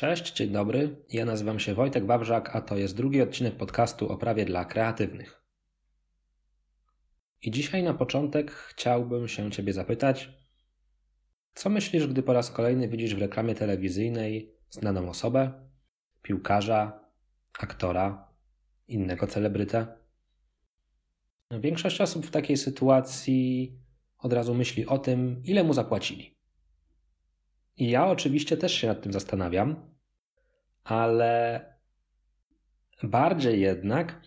Cześć, dzień dobry. Ja nazywam się Wojtek Wawrzak, a to jest drugi odcinek podcastu o prawie dla kreatywnych. I dzisiaj na początek chciałbym się Ciebie zapytać, co myślisz, gdy po raz kolejny widzisz w reklamie telewizyjnej znaną osobę, piłkarza, aktora, innego celebrytę? Większość osób w takiej sytuacji od razu myśli o tym, ile mu zapłacili. I ja oczywiście też się nad tym zastanawiam, ale bardziej jednak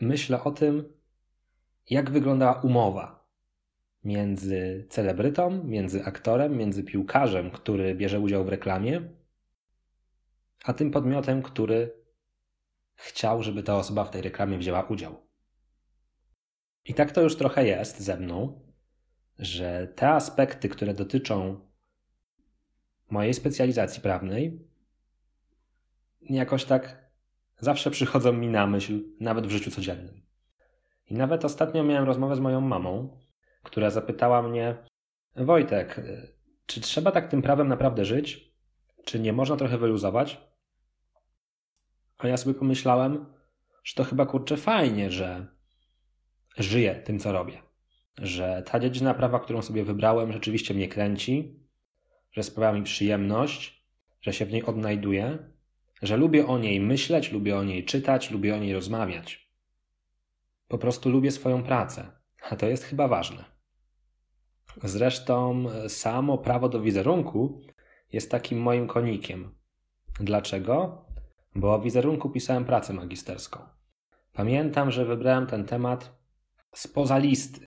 myślę o tym, jak wyglądała umowa między celebrytą, między aktorem, między piłkarzem, który bierze udział w reklamie, a tym podmiotem, który chciał, żeby ta osoba w tej reklamie wzięła udział. I tak to już trochę jest ze mną, że te aspekty, które dotyczą mojej specjalizacji prawnej, jakoś tak zawsze przychodzą mi na myśl, nawet w życiu codziennym. I nawet ostatnio miałem rozmowę z moją mamą, która zapytała mnie: Wojtek, czy trzeba tak tym prawem naprawdę żyć? Czy nie można trochę wyluzować? A ja sobie pomyślałem, że to chyba kurczę fajnie, że żyję tym, co robię. Że ta dziedzina prawa, którą sobie wybrałem, rzeczywiście mnie kręci, że sprawia mi przyjemność, że się w niej odnajduję, że lubię o niej myśleć, lubię o niej czytać, lubię o niej rozmawiać. Po prostu lubię swoją pracę, a to jest chyba ważne. Zresztą samo prawo do wizerunku jest takim moim konikiem. Dlaczego? Bo o wizerunku pisałem pracę magisterską. Pamiętam, że wybrałem ten temat spoza listy,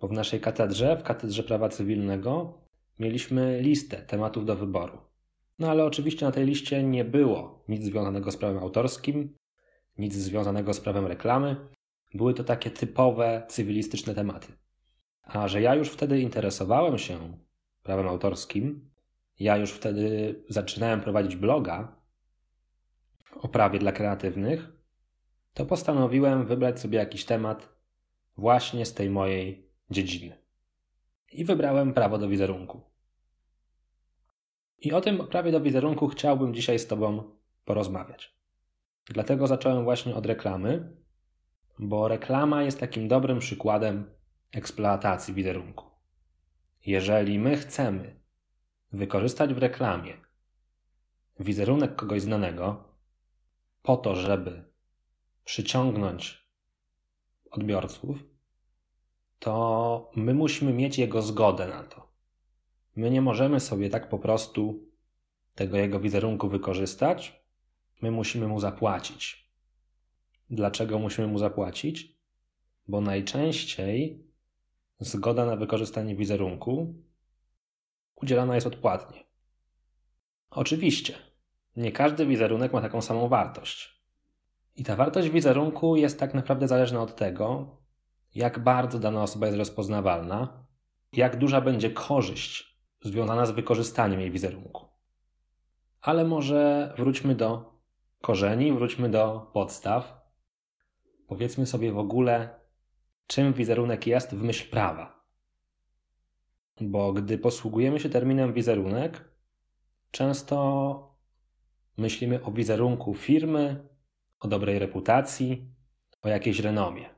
bo w naszej katedrze, w katedrze prawa cywilnego, mieliśmy listę tematów do wyboru. No ale oczywiście na tej liście nie było nic związanego z prawem autorskim, nic związanego z prawem reklamy. Były to takie typowe cywilistyczne tematy. A że ja już wtedy interesowałem się prawem autorskim, ja już wtedy zaczynałem prowadzić bloga o prawie dla kreatywnych, to postanowiłem wybrać sobie jakiś temat właśnie z tej mojej dziedziny. I wybrałem prawo do wizerunku. I o tym prawie do wizerunku chciałbym dzisiaj z Tobą porozmawiać. Dlatego zacząłem właśnie od reklamy, bo reklama jest takim dobrym przykładem eksploatacji wizerunku. Jeżeli my chcemy wykorzystać w reklamie wizerunek kogoś znanego po to, żeby przyciągnąć odbiorców, to my musimy mieć jego zgodę na to. My nie możemy sobie tak po prostu tego jego wizerunku wykorzystać. My musimy mu zapłacić. Dlaczego musimy mu zapłacić? Bo najczęściej zgoda na wykorzystanie wizerunku udzielana jest odpłatnie. Oczywiście, nie każdy wizerunek ma taką samą wartość. I ta wartość wizerunku jest tak naprawdę zależna od tego, jak bardzo dana osoba jest rozpoznawalna, jak duża będzie korzyść związana z wykorzystaniem jej wizerunku. Ale może wróćmy do korzeni, wróćmy do podstaw. Powiedzmy sobie w ogóle, czym wizerunek jest w myśl prawa. Bo gdy posługujemy się terminem wizerunek, często myślimy o wizerunku firmy, o dobrej reputacji, o jakiejś renomie.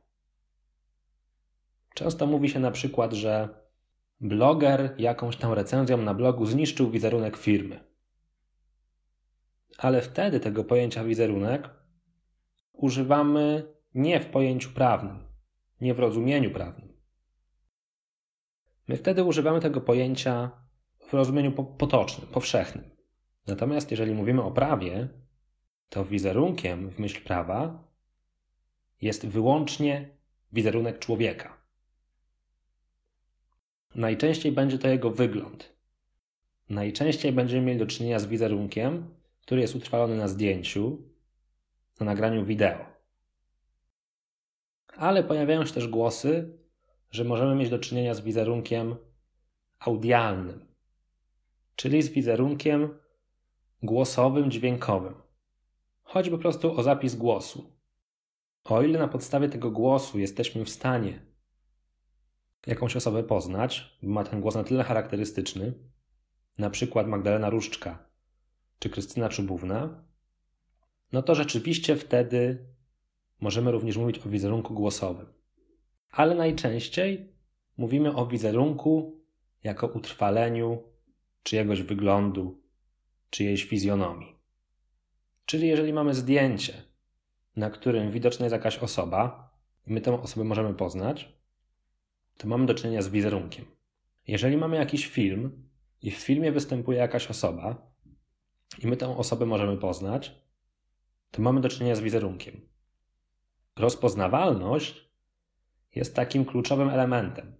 Często mówi się na przykład, że bloger jakąś tam recenzją na blogu zniszczył wizerunek firmy. Ale wtedy tego pojęcia wizerunek używamy nie w pojęciu prawnym, nie w rozumieniu prawnym. My wtedy używamy tego pojęcia w rozumieniu potocznym, powszechnym. Natomiast jeżeli mówimy o prawie, to wizerunkiem w myśl prawa jest wyłącznie wizerunek człowieka. Najczęściej będzie to jego wygląd. Najczęściej będziemy mieli do czynienia z wizerunkiem, który jest utrwalony na zdjęciu, na nagraniu wideo. Ale pojawiają się też głosy, że możemy mieć do czynienia z wizerunkiem audialnym, czyli z wizerunkiem głosowym, dźwiękowym. Chodzi po prostu o zapis głosu. O ile na podstawie tego głosu jesteśmy w stanie jakąś osobę poznać, ma ten głos na tyle charakterystyczny, na przykład Magdalena Różczka, czy Krystyna Czubówna, no to rzeczywiście wtedy możemy również mówić o wizerunku głosowym. Ale najczęściej mówimy o wizerunku jako utrwaleniu czyjegoś wyglądu, czyjejś fizjonomii. Czyli jeżeli mamy zdjęcie, na którym widoczna jest jakaś osoba, my tę osobę możemy poznać, to mamy do czynienia z wizerunkiem. Jeżeli mamy jakiś film i w filmie występuje jakaś osoba, i my tę osobę możemy poznać, to mamy do czynienia z wizerunkiem. Rozpoznawalność jest takim kluczowym elementem.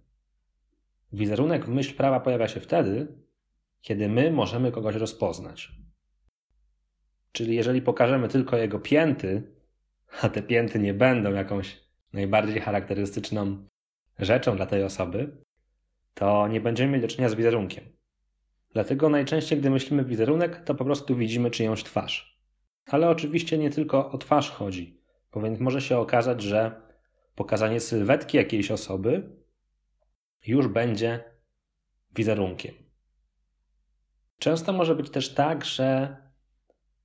Wizerunek w myśl prawa pojawia się wtedy, kiedy my możemy kogoś rozpoznać. Czyli jeżeli pokażemy tylko jego pięty, a te pięty nie będą jakąś najbardziej charakterystyczną rzeczą dla tej osoby, to nie będziemy mieli do czynienia z wizerunkiem. Dlatego najczęściej, gdy myślimy wizerunek, to po prostu widzimy czyjąś twarz. Ale oczywiście nie tylko o twarz chodzi, bo więc może się okazać, że pokazanie sylwetki jakiejś osoby już będzie wizerunkiem. Często może być też tak, że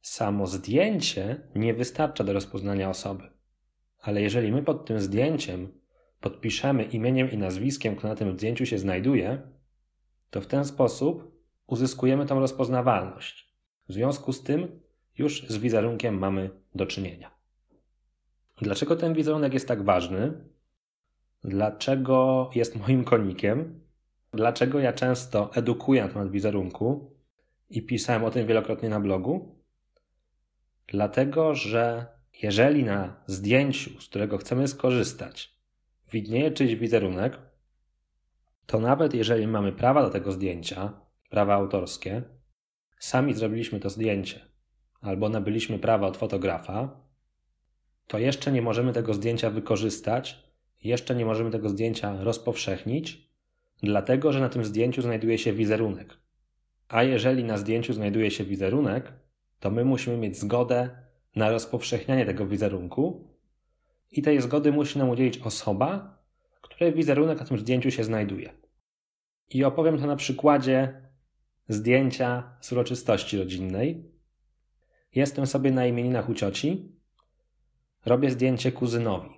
samo zdjęcie nie wystarcza do rozpoznania osoby. Ale jeżeli my pod tym zdjęciem podpiszemy imieniem i nazwiskiem, kto na tym zdjęciu się znajduje, to w ten sposób uzyskujemy tą rozpoznawalność. W związku z tym już z wizerunkiem mamy do czynienia. Dlaczego ten wizerunek jest tak ważny? Dlaczego jest moim konikiem? Dlaczego ja często edukuję na temat wizerunku i pisałem o tym wielokrotnie na blogu? Dlatego, że jeżeli na zdjęciu, z którego chcemy skorzystać, widnieje czyjś wizerunek, to nawet jeżeli mamy prawa do tego zdjęcia, prawa autorskie, sami zrobiliśmy to zdjęcie albo nabyliśmy prawa od fotografa, to jeszcze nie możemy tego zdjęcia wykorzystać, jeszcze nie możemy tego zdjęcia rozpowszechnić, dlatego że na tym zdjęciu znajduje się wizerunek. A jeżeli na zdjęciu znajduje się wizerunek, to my musimy mieć zgodę na rozpowszechnianie tego wizerunku i tej zgody musi nam udzielić osoba, której wizerunek na tym zdjęciu się znajduje. I opowiem to na przykładzie zdjęcia z uroczystości rodzinnej. Jestem sobie na imieninach u cioci, robię zdjęcie kuzynowi.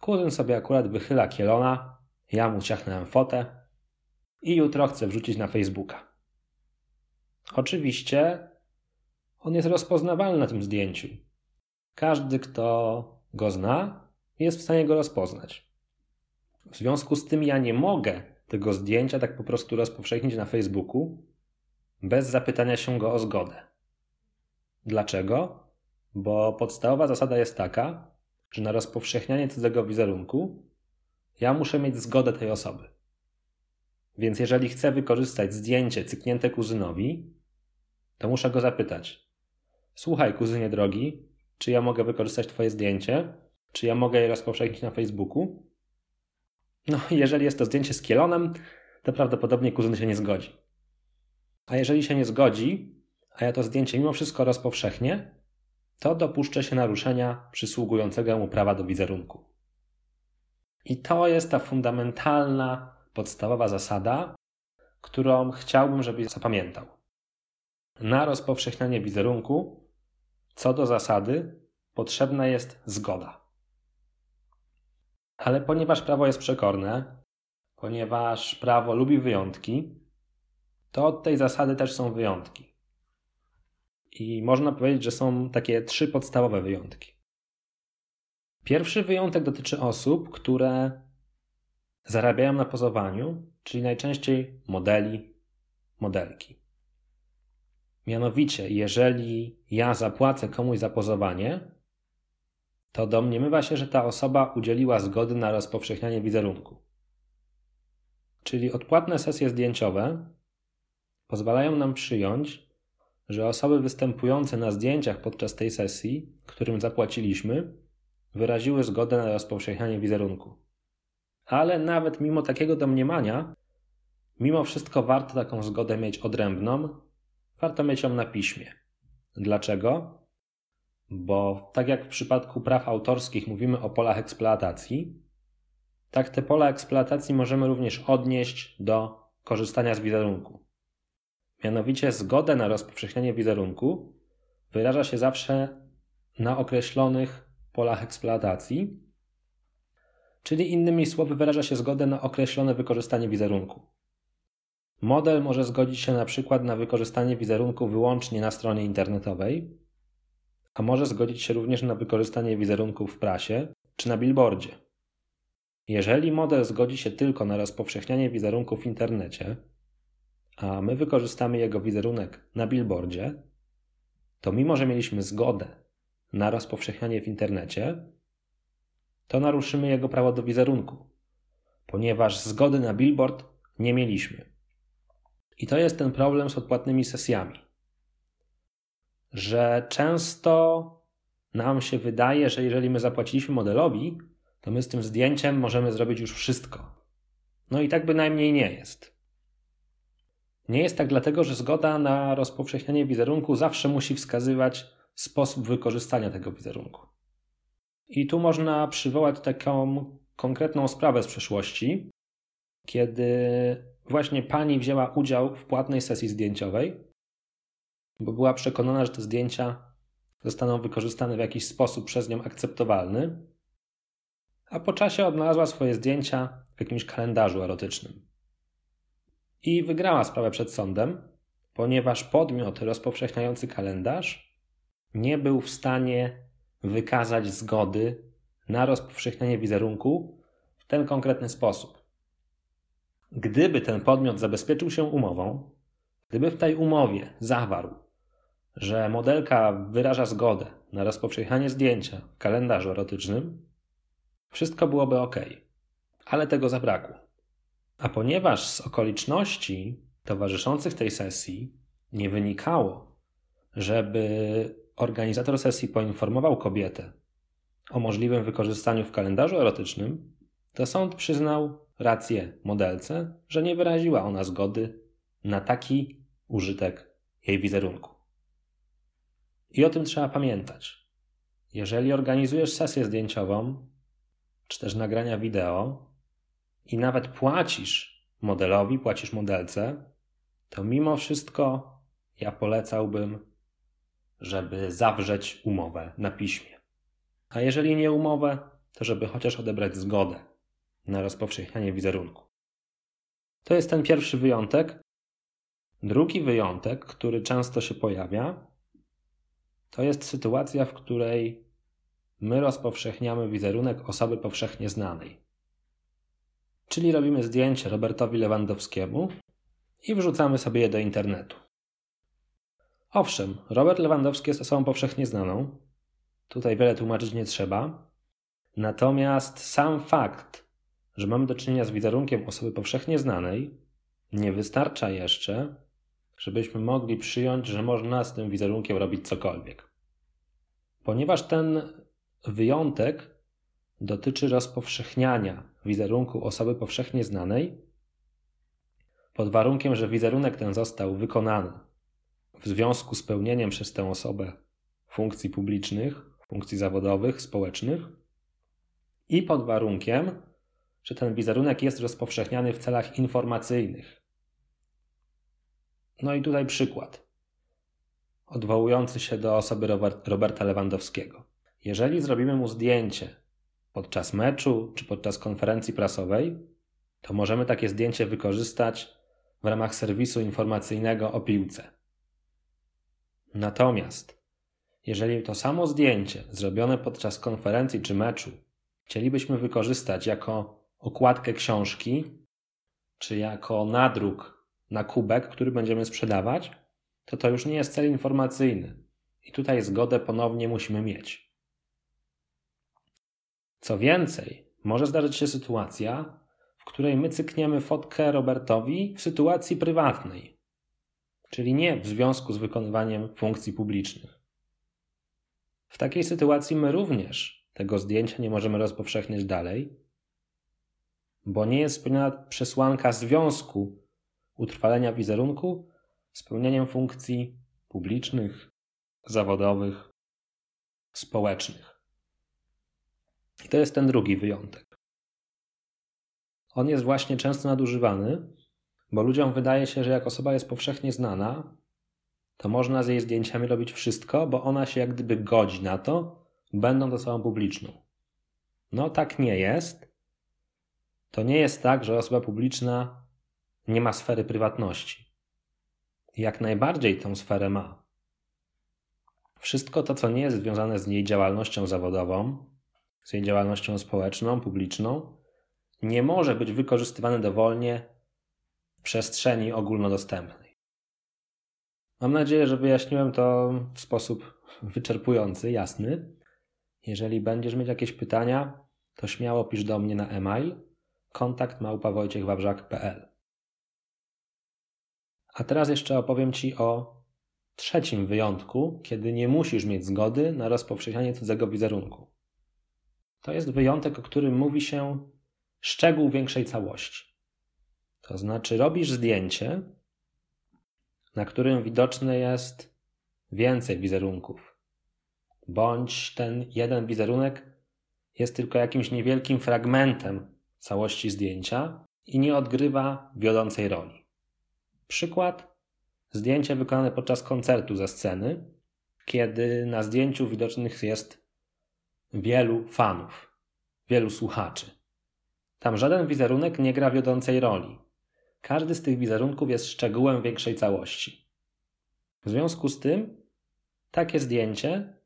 Kuzyn sobie akurat wychyla kielona, ja mu ciachnąłem fotę i jutro chcę wrzucić na Facebooka. Oczywiście on jest rozpoznawalny na tym zdjęciu. Każdy, kto go zna, jest w stanie go rozpoznać. W związku z tym ja nie mogę tego zdjęcia tak po prostu rozpowszechnić na Facebooku bez zapytania się go o zgodę. Dlaczego? Bo podstawowa zasada jest taka, że na rozpowszechnianie cudzego wizerunku ja muszę mieć zgodę tej osoby. Więc jeżeli chcę wykorzystać zdjęcie cyknięte kuzynowi, to muszę go zapytać: Słuchaj, kuzynie drogi, czy ja mogę wykorzystać Twoje zdjęcie? Czy ja mogę je rozpowszechnić na Facebooku? No, jeżeli jest to zdjęcie z kielonem, to prawdopodobnie kuzyn się nie zgodzi. A jeżeli się nie zgodzi, a ja to zdjęcie mimo wszystko rozpowszechnię, to dopuszczę się naruszenia przysługującego mu prawa do wizerunku. I to jest ta fundamentalna, podstawowa zasada, którą chciałbym, żebyś zapamiętał. Na rozpowszechnianie wizerunku co do zasady, potrzebna jest zgoda. Ale ponieważ prawo jest przekorne, ponieważ prawo lubi wyjątki, to od tej zasady też są wyjątki. I można powiedzieć, że są takie trzy podstawowe wyjątki. Pierwszy wyjątek dotyczy osób, które zarabiają na pozowaniu, czyli najczęściej modeli, modelki. Mianowicie, jeżeli ja zapłacę komuś za pozowanie, to domniemywa się, że ta osoba udzieliła zgody na rozpowszechnianie wizerunku. Czyli odpłatne sesje zdjęciowe pozwalają nam przyjąć, że osoby występujące na zdjęciach podczas tej sesji, którym zapłaciliśmy, wyraziły zgodę na rozpowszechnianie wizerunku. Ale nawet mimo takiego domniemania, mimo wszystko warto taką zgodę mieć odrębną, warto mieć ją na piśmie. Dlaczego? Bo tak jak w przypadku praw autorskich mówimy o polach eksploatacji, tak te pola eksploatacji możemy również odnieść do korzystania z wizerunku. Mianowicie zgodę na rozpowszechnianie wizerunku wyraża się zawsze na określonych polach eksploatacji, czyli innymi słowy wyraża się zgodę na określone wykorzystanie wizerunku. Model może zgodzić się na przykład na wykorzystanie wizerunku wyłącznie na stronie internetowej, a może zgodzić się również na wykorzystanie wizerunku w prasie czy na billboardzie. Jeżeli model zgodzi się tylko na rozpowszechnianie wizerunku w internecie, a my wykorzystamy jego wizerunek na billboardzie, to mimo, że mieliśmy zgodę na rozpowszechnianie w internecie, to naruszymy jego prawo do wizerunku, ponieważ zgody na billboard nie mieliśmy. I to jest ten problem z odpłatnymi sesjami, że często nam się wydaje, że jeżeli my zapłaciliśmy modelowi, to my z tym zdjęciem możemy zrobić już wszystko. No i tak bynajmniej nie jest. Nie jest tak dlatego, że zgoda na rozpowszechnianie wizerunku zawsze musi wskazywać sposób wykorzystania tego wizerunku. I tu można przywołać taką konkretną sprawę z przeszłości, kiedy właśnie pani wzięła udział w płatnej sesji zdjęciowej, bo była przekonana, że te zdjęcia zostaną wykorzystane w jakiś sposób przez nią akceptowalny, a po czasie odnalazła swoje zdjęcia w jakimś kalendarzu erotycznym. I wygrała sprawę przed sądem, ponieważ podmiot rozpowszechniający kalendarz nie był w stanie wykazać zgody na rozpowszechnianie wizerunku w ten konkretny sposób. Gdyby ten podmiot zabezpieczył się umową, gdyby w tej umowie zawarł, że modelka wyraża zgodę na rozpowszechnianie zdjęcia w kalendarzu erotycznym, wszystko byłoby ok, ale tego zabrakło. A ponieważ z okoliczności towarzyszących tej sesji nie wynikało, żeby organizator sesji poinformował kobietę o możliwym wykorzystaniu w kalendarzu erotycznym, to sąd przyznał rację modelce, że nie wyraziła ona zgody na taki użytek jej wizerunku. I o tym trzeba pamiętać. Jeżeli organizujesz sesję zdjęciową, czy też nagrania wideo i nawet płacisz modelowi, płacisz modelce, to mimo wszystko ja polecałbym, żeby zawrzeć umowę na piśmie. A jeżeli nie umowę, to żeby chociaż odebrać zgodę na rozpowszechnianie wizerunku. To jest ten pierwszy wyjątek. Drugi wyjątek, który często się pojawia, to jest sytuacja, w której my rozpowszechniamy wizerunek osoby powszechnie znanej. Czyli robimy zdjęcie Robertowi Lewandowskiemu i wrzucamy sobie je do internetu. Owszem, Robert Lewandowski jest osobą powszechnie znaną. Tutaj wiele tłumaczyć nie trzeba. Natomiast sam fakt, że mamy do czynienia z wizerunkiem osoby powszechnie znanej, nie wystarcza jeszcze, żebyśmy mogli przyjąć, że można z tym wizerunkiem robić cokolwiek. Ponieważ ten wyjątek dotyczy rozpowszechniania wizerunku osoby powszechnie znanej, pod warunkiem, że wizerunek ten został wykonany w związku z pełnieniem przez tę osobę funkcji publicznych, funkcji zawodowych, społecznych i pod warunkiem, że ten wizerunek jest rozpowszechniany w celach informacyjnych, no i tutaj przykład, odwołujący się do osoby Roberta Lewandowskiego. Jeżeli zrobimy mu zdjęcie podczas meczu czy podczas konferencji prasowej, to możemy takie zdjęcie wykorzystać w ramach serwisu informacyjnego o piłce. Natomiast, jeżeli to samo zdjęcie zrobione podczas konferencji czy meczu chcielibyśmy wykorzystać jako okładkę książki, czy jako nadruk na kubek, który będziemy sprzedawać, to to już nie jest cel informacyjny. I tutaj zgodę ponownie musimy mieć. Co więcej, może zdarzyć się sytuacja, w której my cykniemy fotkę Robertowi w sytuacji prywatnej, czyli nie w związku z wykonywaniem funkcji publicznych. W takiej sytuacji my również tego zdjęcia nie możemy rozpowszechniać dalej, bo nie jest spełniona przesłanka związku utrwalenia wizerunku spełnieniem funkcji publicznych, zawodowych, społecznych. I to jest ten drugi wyjątek. On jest właśnie często nadużywany, Bo ludziom wydaje się, że jak osoba jest powszechnie znana, to można z jej zdjęciami robić wszystko, bo ona się jak gdyby godzi na to, będąc osobą publiczną. No tak nie jest. To nie jest tak, że osoba publiczna nie ma sfery prywatności. Jak najbardziej tę sferę ma. Wszystko to, co nie jest związane z jej działalnością zawodową, z jej działalnością społeczną, publiczną, nie może być wykorzystywane dowolnie w przestrzeni ogólnodostępnej. Mam nadzieję, że wyjaśniłem to w sposób wyczerpujący, jasny. Jeżeli będziesz mieć jakieś pytania, to śmiało pisz do mnie na e-mail kontakt małpawojciechwawrzak.pl A teraz jeszcze opowiem Ci o trzecim wyjątku, kiedy nie musisz mieć zgody na rozpowszechnianie cudzego wizerunku. To jest wyjątek, o którym mówi się szczegół większej całości. To znaczy, robisz zdjęcie, na którym widoczny jest więcej wizerunków, bądź ten jeden wizerunek jest tylko jakimś niewielkim fragmentem całości zdjęcia i nie odgrywa wiodącej roli. Przykład: zdjęcie wykonane podczas koncertu ze sceny, kiedy na zdjęciu widocznych jest wielu fanów, wielu słuchaczy. Tam żaden wizerunek nie gra wiodącej roli. Każdy z tych wizerunków jest szczegółem większej całości. W związku z tym, takie zdjęcie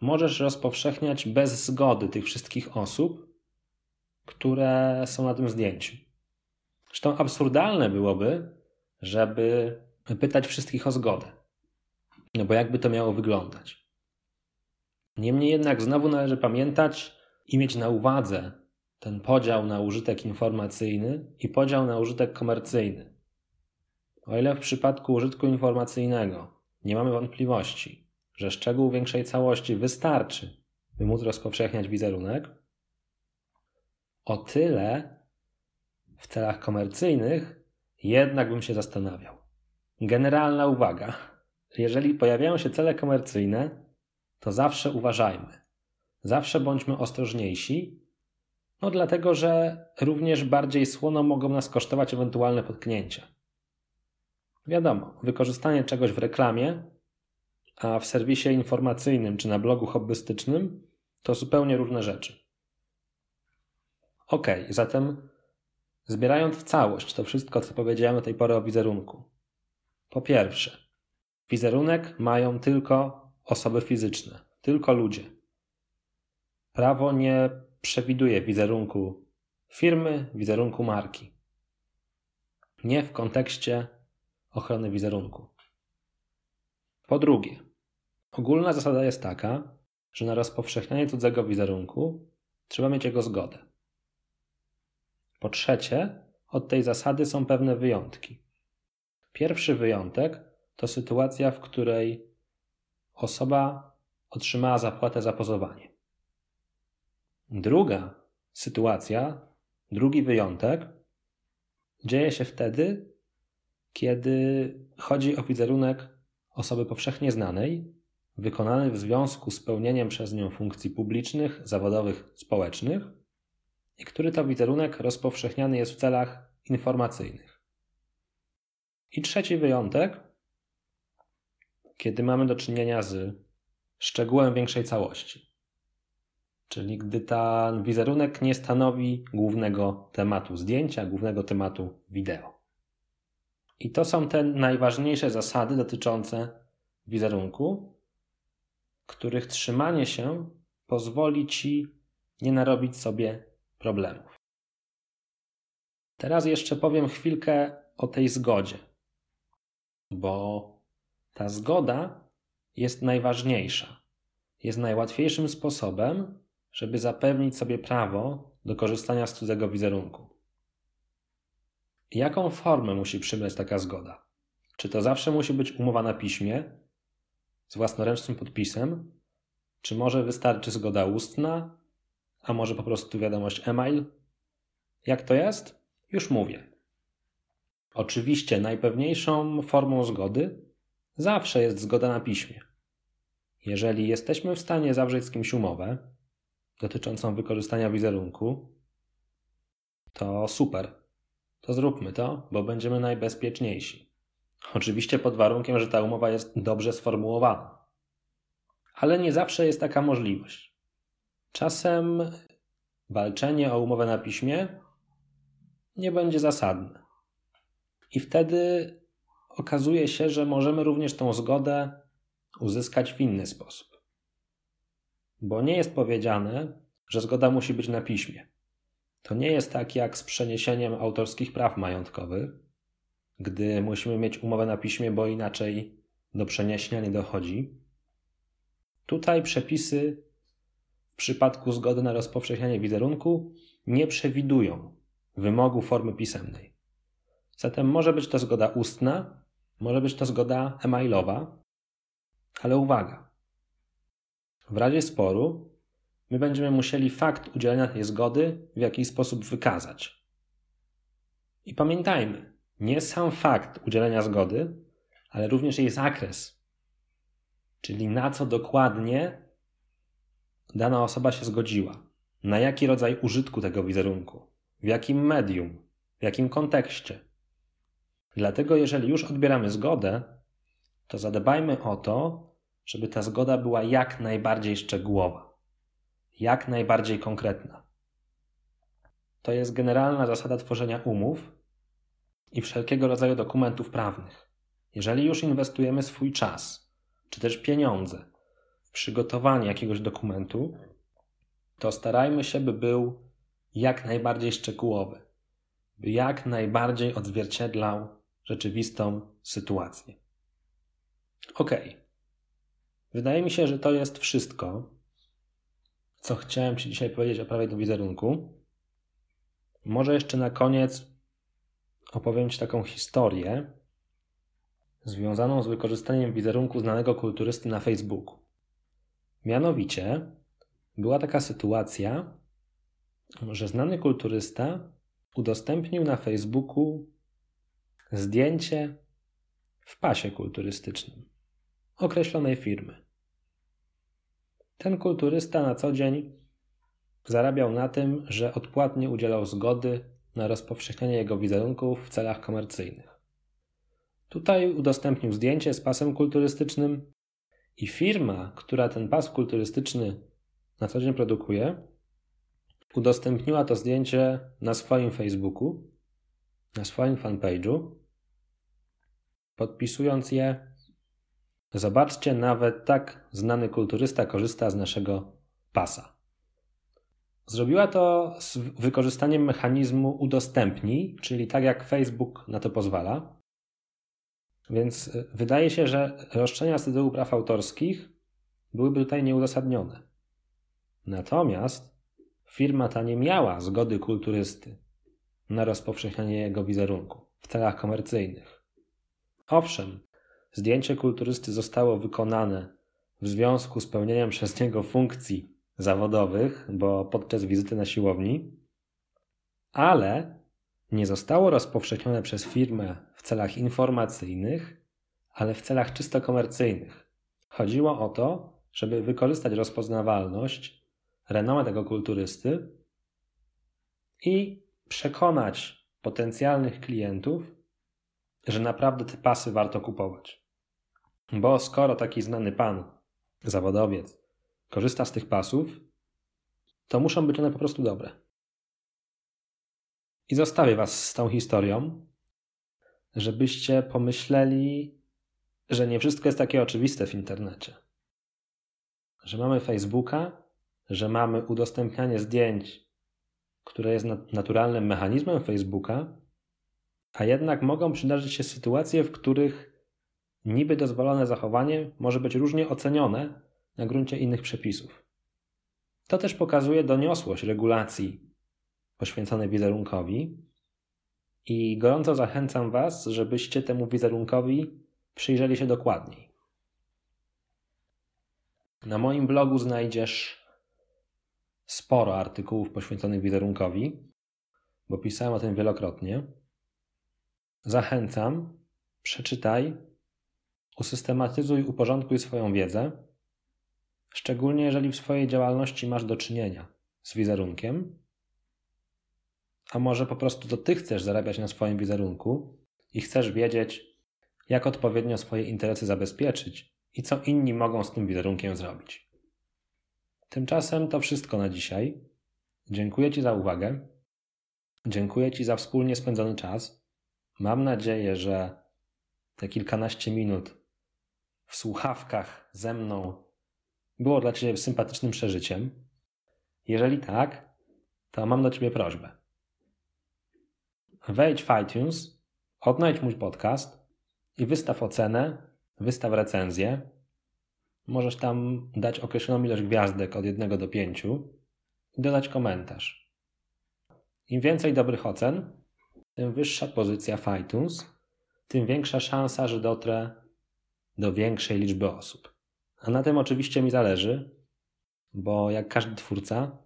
możesz rozpowszechniać bez zgody tych wszystkich osób, które są na tym zdjęciu. Zresztą absurdalne byłoby, żeby pytać wszystkich o zgodę. No bo jakby to miało wyglądać? Niemniej jednak znowu należy pamiętać i mieć na uwadze ten podział na użytek informacyjny i podział na użytek komercyjny. O ile w przypadku użytku informacyjnego nie mamy wątpliwości, że szczegół większej całości wystarczy, by móc rozpowszechniać wizerunek, o tyle w celach komercyjnych jednak bym się zastanawiał. Generalna uwaga. Jeżeli pojawiają się cele komercyjne, to zawsze uważajmy. Zawsze bądźmy ostrożniejsi, no dlatego, że również bardziej słono mogą nas kosztować ewentualne potknięcia. Wiadomo, wykorzystanie czegoś w reklamie, a w serwisie informacyjnym czy na blogu hobbystycznym to zupełnie różne rzeczy. Ok, zatem zbierając w całość to wszystko, co powiedziałem do tej pory o wizerunku. Po pierwsze, wizerunek mają tylko osoby fizyczne, tylko ludzie. Prawo nie przewiduje wizerunku firmy, wizerunku marki. Nie w kontekście ochrony wizerunku. Po drugie, ogólna zasada jest taka, że na rozpowszechnianie cudzego wizerunku trzeba mieć jego zgodę. Po trzecie, od tej zasady są pewne wyjątki. Pierwszy wyjątek to sytuacja, w której osoba otrzymała zapłatę za pozowanie. Druga sytuacja, drugi wyjątek dzieje się wtedy, kiedy chodzi o wizerunek osoby powszechnie znanej, wykonany w związku z pełnieniem przez nią funkcji publicznych, zawodowych, społecznych i który to wizerunek rozpowszechniany jest w celach informacyjnych. I trzeci wyjątek, kiedy mamy do czynienia z szczegółem większej całości. Czyli gdy ten wizerunek nie stanowi głównego tematu zdjęcia, głównego tematu wideo. I to są te najważniejsze zasady dotyczące wizerunku, których trzymanie się pozwoli ci nie narobić sobie problemów. Teraz jeszcze powiem chwilkę o tej zgodzie, bo ta zgoda jest najważniejsza. Jest najłatwiejszym sposobem, żeby zapewnić sobie prawo do korzystania z cudzego wizerunku. Jaką formę musi przybrać taka zgoda? Czy to zawsze musi być umowa na piśmie z własnoręcznym podpisem? Czy może wystarczy zgoda ustna, a może po prostu wiadomość e-mail? Jak to jest? Już mówię. Oczywiście najpewniejszą formą zgody zawsze jest zgoda na piśmie. Jeżeli jesteśmy w stanie zawrzeć z kimś umowę dotyczącą wykorzystania wizerunku, to super. to zróbmy to, bo będziemy najbezpieczniejsi. Oczywiście pod warunkiem, że ta umowa jest dobrze sformułowana. Ale nie zawsze jest taka możliwość. Czasem walczenie o umowę na piśmie nie będzie zasadne. I wtedy okazuje się, że możemy również tą zgodę uzyskać w inny sposób. Bo nie jest powiedziane, że zgoda musi być na piśmie. To nie jest tak jak z przeniesieniem autorskich praw majątkowych, gdy musimy mieć umowę na piśmie, bo inaczej do przeniesienia nie dochodzi. Tutaj przepisy przypadku zgody na rozpowszechnianie wizerunku nie przewidują wymogu formy pisemnej. Zatem może być to zgoda ustna, może być to zgoda e-mailowa, ale uwaga. W razie sporu my będziemy musieli fakt udzielenia tej zgody w jakiś sposób wykazać. I pamiętajmy, nie sam fakt udzielenia zgody, ale również jej zakres, czyli na co dokładnie dana osoba się zgodziła, na jaki rodzaj użytku tego wizerunku, w jakim medium, w jakim kontekście. Dlatego, jeżeli już odbieramy zgodę, to zadbajmy o to, żeby ta zgoda była jak najbardziej szczegółowa, jak najbardziej konkretna. To jest generalna zasada tworzenia umów i wszelkiego rodzaju dokumentów prawnych. Jeżeli już inwestujemy swój czas, czy też pieniądze przygotowanie jakiegoś dokumentu, to starajmy się, by był jak najbardziej szczegółowy, by jak najbardziej odzwierciedlał rzeczywistą sytuację. Ok. Wydaje mi się, że to jest wszystko, co chciałem Ci dzisiaj powiedzieć o prawie do wizerunku. Może jeszcze na koniec opowiem Ci taką historię związaną z wykorzystaniem wizerunku znanego kulturysty na Facebooku. Mianowicie była taka sytuacja, że znany kulturysta udostępnił na Facebooku zdjęcie w pasie kulturystycznym określonej firmy. Ten kulturysta na co dzień zarabiał na tym, że odpłatnie udzielał zgody na rozpowszechnianie jego wizerunków w celach komercyjnych. Tutaj udostępnił zdjęcie z pasem kulturystycznym i firma, która ten pas kulturystyczny na co dzień produkuje, udostępniła to zdjęcie na swoim Facebooku, na swoim fanpage'u, podpisując je Zobaczcie, nawet tak znany kulturysta korzysta z naszego pasa. Zrobiła to z wykorzystaniem mechanizmu udostępnij, czyli tak jak Facebook na to pozwala. Więc y, wydaje się, że roszczenia z tytułu praw autorskich byłyby tutaj nieuzasadnione. Natomiast firma ta nie miała zgody kulturysty na rozpowszechnianie jego wizerunku w celach komercyjnych. Owszem, zdjęcie kulturysty zostało wykonane w związku z pełnieniem przez niego funkcji zawodowych, bo podczas wizyty na siłowni, ale nie zostało rozpowszechnione przez firmę w celach informacyjnych, ale w celach czysto komercyjnych. Chodziło o to, żeby wykorzystać rozpoznawalność, renomę tego kulturysty i przekonać potencjalnych klientów, że naprawdę te pasy warto kupować. Bo skoro taki znany pan, zawodowiec, korzysta z tych pasów, to muszą być one po prostu dobre. I zostawię Was z tą historią, żebyście pomyśleli, że nie wszystko jest takie oczywiste w internecie. Że mamy Facebooka, że mamy udostępnianie zdjęć, które jest naturalnym mechanizmem Facebooka, a jednak mogą przydarzyć się sytuacje, w których niby dozwolone zachowanie może być różnie ocenione na gruncie innych przepisów. To też pokazuje doniosłość regulacji poświęconej wizerunkowi i gorąco zachęcam Was, żebyście temu wizerunkowi przyjrzeli się dokładniej. Na moim blogu znajdziesz sporo artykułów poświęconych wizerunkowi, bo pisałem o tym wielokrotnie. Zachęcam, przeczytaj, usystematyzuj, uporządkuj swoją wiedzę, szczególnie jeżeli w swojej działalności masz do czynienia z wizerunkiem. A może po prostu to ty chcesz zarabiać na swoim wizerunku i chcesz wiedzieć, jak odpowiednio swoje interesy zabezpieczyć i co inni mogą z tym wizerunkiem zrobić. Tymczasem to wszystko na dzisiaj. Dziękuję Ci za uwagę. Dziękuję Ci za wspólnie spędzony czas. Mam nadzieję, że te kilkanaście minut w słuchawkach ze mną było dla Ciebie sympatycznym przeżyciem. Jeżeli tak, to mam do Ciebie prośbę. Wejdź w iTunes, odnajdź mój podcast i wystaw ocenę, wystaw recenzję. Możesz tam dać określoną ilość gwiazdek od 1 do 5 i dodać komentarz. Im więcej dobrych ocen, tym wyższa pozycja w iTunes, tym większa szansa, że dotrę do większej liczby osób. A na tym oczywiście mi zależy, bo jak każdy twórca,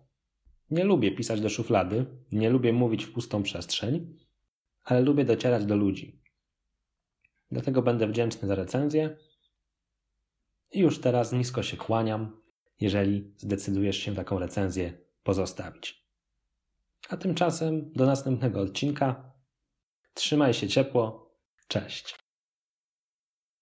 nie lubię pisać do szuflady, nie lubię mówić w pustą przestrzeń, ale lubię docierać do ludzi. Dlatego będę wdzięczny za recenzję i już teraz nisko się kłaniam, jeżeli zdecydujesz się taką recenzję pozostawić. A tymczasem do następnego odcinka. Trzymaj się ciepło. Cześć.